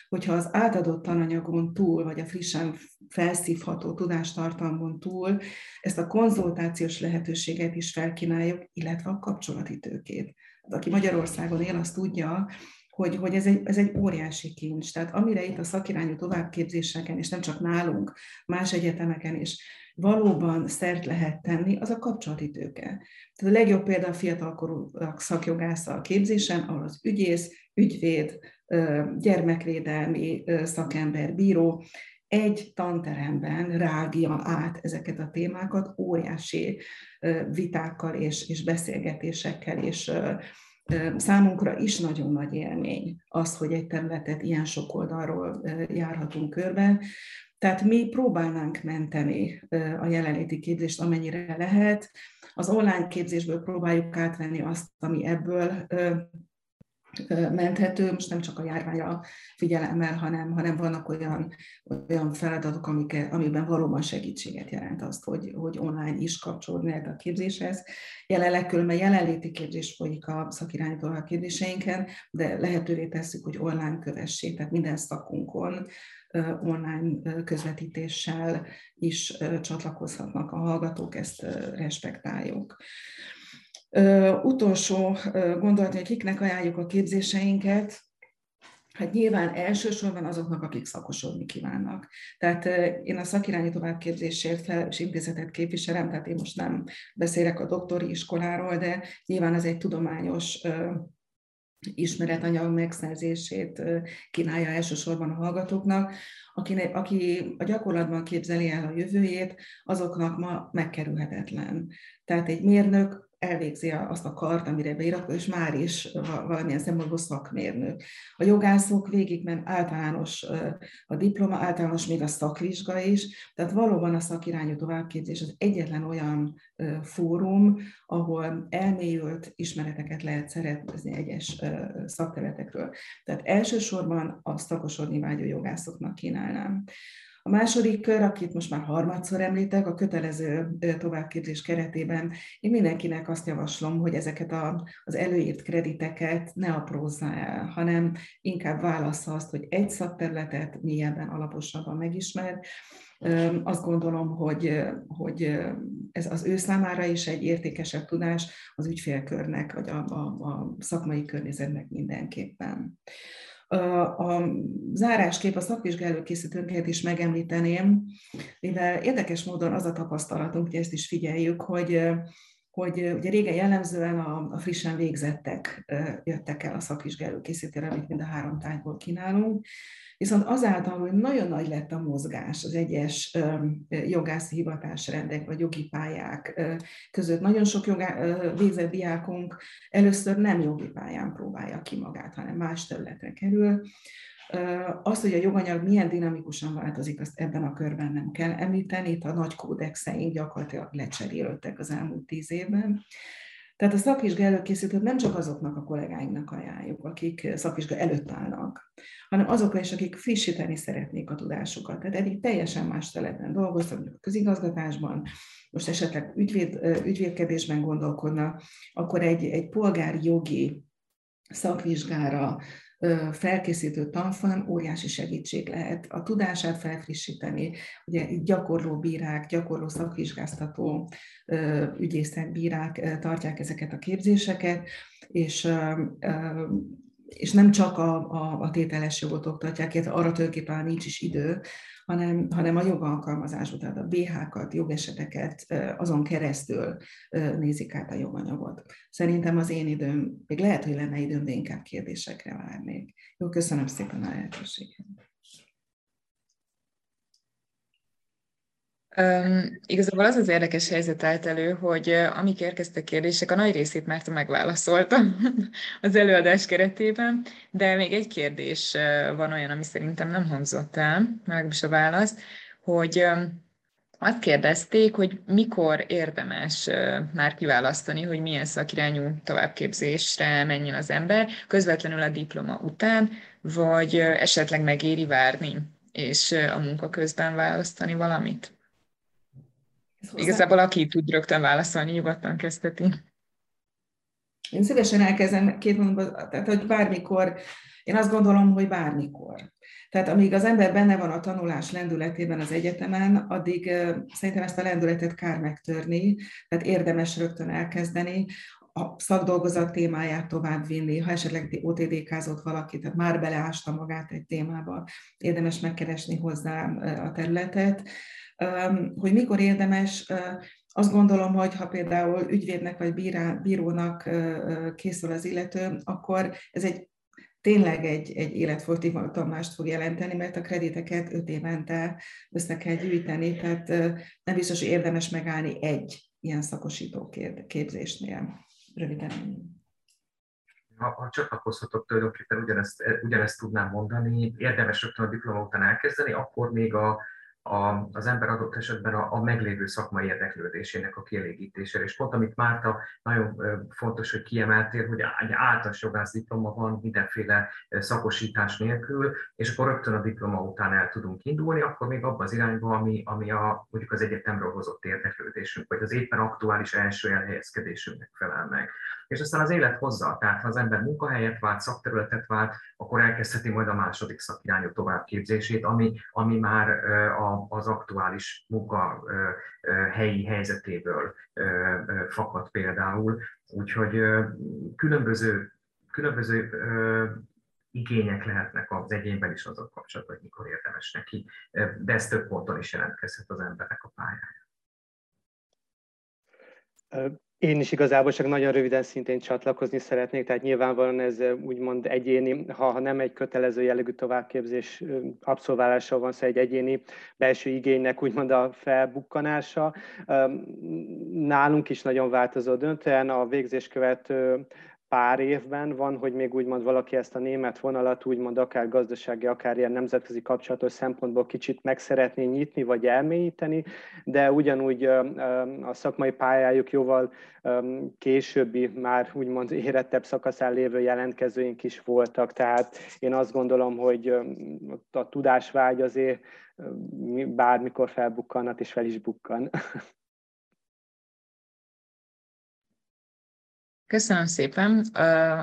hogyha az átadott tananyagon túl, vagy a frissen felszívható tudástartalmon túl ezt a konzultációs lehetőséget is felkínáljuk, illetve a kapcsolati tőkét. Aki Magyarországon él, azt tudja, hogy, hogy ez, egy, ez egy óriási kincs. Tehát amire itt a szakirányú továbbképzéseken, és nem csak nálunk, más egyetemeken is valóban szert lehet tenni, az a kapcsolati tőke. Tehát a legjobb példa a fiatalkorú szakjogászal képzésen, ahol az ügyész, ügyvéd, gyermekvédelmi szakember, bíró egy tanteremben rágja át ezeket a témákat óriási vitákkal és, és beszélgetésekkel, és számunkra is nagyon nagy élmény az, hogy egy területet ilyen sok oldalról járhatunk körbe. Tehát mi próbálnánk menteni a jelenléti képzést, amennyire lehet. Az online képzésből próbáljuk átvenni azt, ami ebből menthető, most nem csak a járványra figyelemmel, hanem, hanem vannak olyan, olyan feladatok, amik, amiben valóban segítséget jelent azt, hogy, hogy online is kapcsolódni a képzéshez. Jelenleg különben jelenléti képzés folyik a szakirányító a képzéseinken, de lehetővé tesszük, hogy online kövessék, tehát minden szakunkon online közvetítéssel is csatlakozhatnak a hallgatók, ezt respektáljuk. Utolsó gondolat, hogy kiknek ajánljuk a képzéseinket, Hát nyilván elsősorban azoknak, akik szakosodni kívánnak. Tehát én a szakirányi továbbképzésért felelős intézetet képviselem, tehát én most nem beszélek a doktori iskoláról, de nyilván ez egy tudományos ismeretanyag megszerzését kínálja elsősorban a hallgatóknak. Aki, aki a gyakorlatban képzeli el a jövőjét, azoknak ma megkerülhetetlen. Tehát egy mérnök elvégzi azt a kart, amire beiratkozik, és már is valamilyen szempontból szakmérnök. A jogászok végigment általános a diploma, általános még a szakvizsga is, tehát valóban a szakirányú továbbképzés az egyetlen olyan fórum, ahol elmélyült ismereteket lehet szerezni egyes szakterületekről. Tehát elsősorban a szakosodni vágyó jogászoknak kínálnám. A második kör, akit most már harmadszor említek, a kötelező továbbképzés keretében én mindenkinek azt javaslom, hogy ezeket a, az előírt krediteket ne aprózza el, hanem inkább válassza azt, hogy egy szakterületet mélyebben, alaposabban megismer, azt gondolom, hogy, hogy ez az ő számára is egy értékesebb tudás az ügyfélkörnek, vagy a, a, a szakmai környezetnek mindenképpen. A zárásképp a szakvizsgáló készítőnket is megemlíteném, mivel érdekes módon az a tapasztalatunk, hogy ezt is figyeljük, hogy hogy ugye régen jellemzően a, a frissen végzettek jöttek el a szakvizsgáló készítőre, amit mind a három tárgyból kínálunk, Viszont azáltal, hogy nagyon nagy lett a mozgás az egyes jogászi hivatásrendek vagy jogi pályák között, nagyon sok jogá, végzett diákunk először nem jogi pályán próbálja ki magát, hanem más területre kerül. Azt, hogy a joganyag milyen dinamikusan változik, azt ebben a körben nem kell említeni. Itt a nagy kódexeink gyakorlatilag lecserélődtek az elmúlt tíz évben. Tehát a szakvizsga előkészítőt nem csak azoknak a kollégáinknak ajánljuk, akik szakvizsga előtt állnak, hanem azokra is, akik frissíteni szeretnék a tudásukat. Tehát eddig teljesen más területen dolgoztak, a közigazgatásban, most esetleg ügyvéd, ügyvédkedésben gondolkodnak, akkor egy, egy polgári jogi szakvizsgára felkészítő tanfolyam óriási segítség lehet a tudását felfrissíteni. Ugye gyakorló bírák, gyakorló szakvizsgáztató ügyészek, bírák tartják ezeket a képzéseket, és és nem csak a, a, a tételes jogot oktatják, illetve arra tulajdonképpen nincs is idő, hanem, hanem a jogalkalmazású, tehát a BH-kat, jogeseteket azon keresztül nézik át a joganyagot. Szerintem az én időm, még lehet, hogy lenne időm, de inkább kérdésekre várnék. Jó, köszönöm szépen a lehetőséget. Um, igazából az az érdekes helyzet állt elő, hogy uh, amik érkeztek kérdések, a nagy részét már megválaszoltam az előadás keretében, de még egy kérdés uh, van olyan, ami szerintem nem hangzott el, is a válasz, hogy um, azt kérdezték, hogy mikor érdemes már kiválasztani, hogy milyen szakirányú továbbképzésre menjen az ember, közvetlenül a diploma után, vagy esetleg megéri várni, és a munka közben választani valamit? Igazából aki tud rögtön válaszolni, nyugodtan kezdheti. Én szívesen elkezdem két mondatban, tehát hogy bármikor, én azt gondolom, hogy bármikor. Tehát amíg az ember benne van a tanulás lendületében az egyetemen, addig szerintem ezt a lendületet kár megtörni, tehát érdemes rögtön elkezdeni, a szakdolgozat témáját tovább vinni, ha esetleg OTDK-zott valaki, tehát már beleásta magát egy témába, érdemes megkeresni hozzá a területet hogy mikor érdemes, azt gondolom, hogy ha például ügyvédnek vagy bírónak készül az illető, akkor ez egy tényleg egy, egy életfogytigmatannást fog jelenteni, mert a krediteket öt évente össze kell gyűjteni, tehát nem biztos, hogy érdemes megállni egy ilyen szakosító képzésnél. Röviden. Ha, ha csatlakozhatok tulajdonképpen ugyanezt, ugyanezt tudnám mondani, érdemes rögtön a diploma után elkezdeni, akkor még a, a, az ember adott esetben a, a meglévő szakmai érdeklődésének a kielégítésére. És pont amit Márta nagyon fontos, hogy kiemeltél, hogy egy általános jogász diploma van mindenféle szakosítás nélkül, és akkor rögtön a diploma után el tudunk indulni, akkor még abban az irányba, ami, ami a, mondjuk az egyetemről hozott érdeklődésünk, vagy az éppen aktuális első elhelyezkedésünknek felel meg és aztán az élet hozza. Tehát ha az ember munkahelyet vált, szakterületet vált, akkor elkezdheti majd a második szakirányú továbbképzését, ami, ami már az aktuális munka helyi helyzetéből fakad például. Úgyhogy különböző, különböző igények lehetnek az egyénben is azok kapcsolatban, hogy mikor érdemes neki, de ez több ponton is jelentkezhet az embernek a pályája. Én is igazából csak nagyon röviden szintén csatlakozni szeretnék, tehát nyilvánvalóan ez úgymond egyéni, ha, ha nem egy kötelező jellegű továbbképzés abszolválása van szó, egy egyéni belső igénynek úgymond a felbukkanása. Nálunk is nagyon változó döntően a végzés követő pár évben van, hogy még úgymond valaki ezt a német vonalat úgymond akár gazdasági, akár ilyen nemzetközi kapcsolatos szempontból kicsit meg szeretné nyitni, vagy elmélyíteni, de ugyanúgy a szakmai pályájuk jóval későbbi, már úgymond érettebb szakaszán lévő jelentkezőink is voltak, tehát én azt gondolom, hogy a tudásvágy azért bármikor felbukkanhat, és fel is bukkan. Köszönöm szépen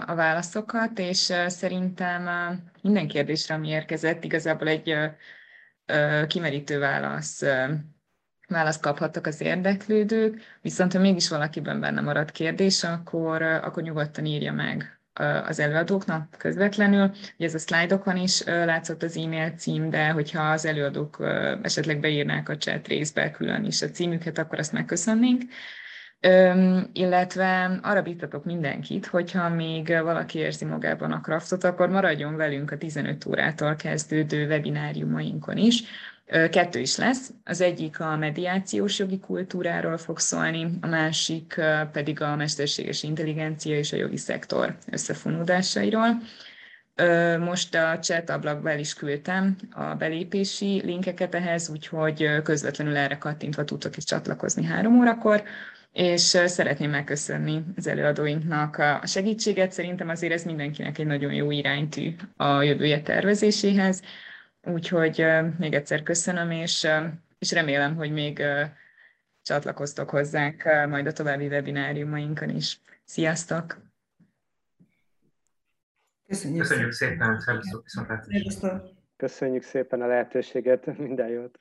a válaszokat, és szerintem minden kérdésre, ami érkezett, igazából egy kimerítő válasz választ kaphattak az érdeklődők, viszont ha mégis valakiben benne marad kérdés, akkor, akkor nyugodtan írja meg az előadóknak közvetlenül. Ugye ez a szlájdokon is látszott az e-mail cím, de hogyha az előadók esetleg beírnák a chat részbe külön is a címüket, akkor azt megköszönnénk. Öm, illetve arra bíztatok mindenkit, hogyha még valaki érzi magában a kraftot, akkor maradjon velünk a 15 órától kezdődő webináriumainkon is. Kettő is lesz. Az egyik a mediációs jogi kultúráról fog szólni, a másik pedig a mesterséges intelligencia és a jogi szektor összefonódásairól. Most a chat ablakba el is küldtem a belépési linkeket ehhez, úgyhogy közvetlenül erre kattintva tudtok is csatlakozni három órakor és szeretném megköszönni az előadóinknak a segítséget. Szerintem azért ez mindenkinek egy nagyon jó iránytű a jövője tervezéséhez. Úgyhogy még egyszer köszönöm, és, és remélem, hogy még csatlakoztok hozzánk majd a további webináriumainkon is. Sziasztok! Köszönjük, Köszönjük szépen, szervusztok, viszontlátásra. Köszönjük szépen a lehetőséget, minden jót.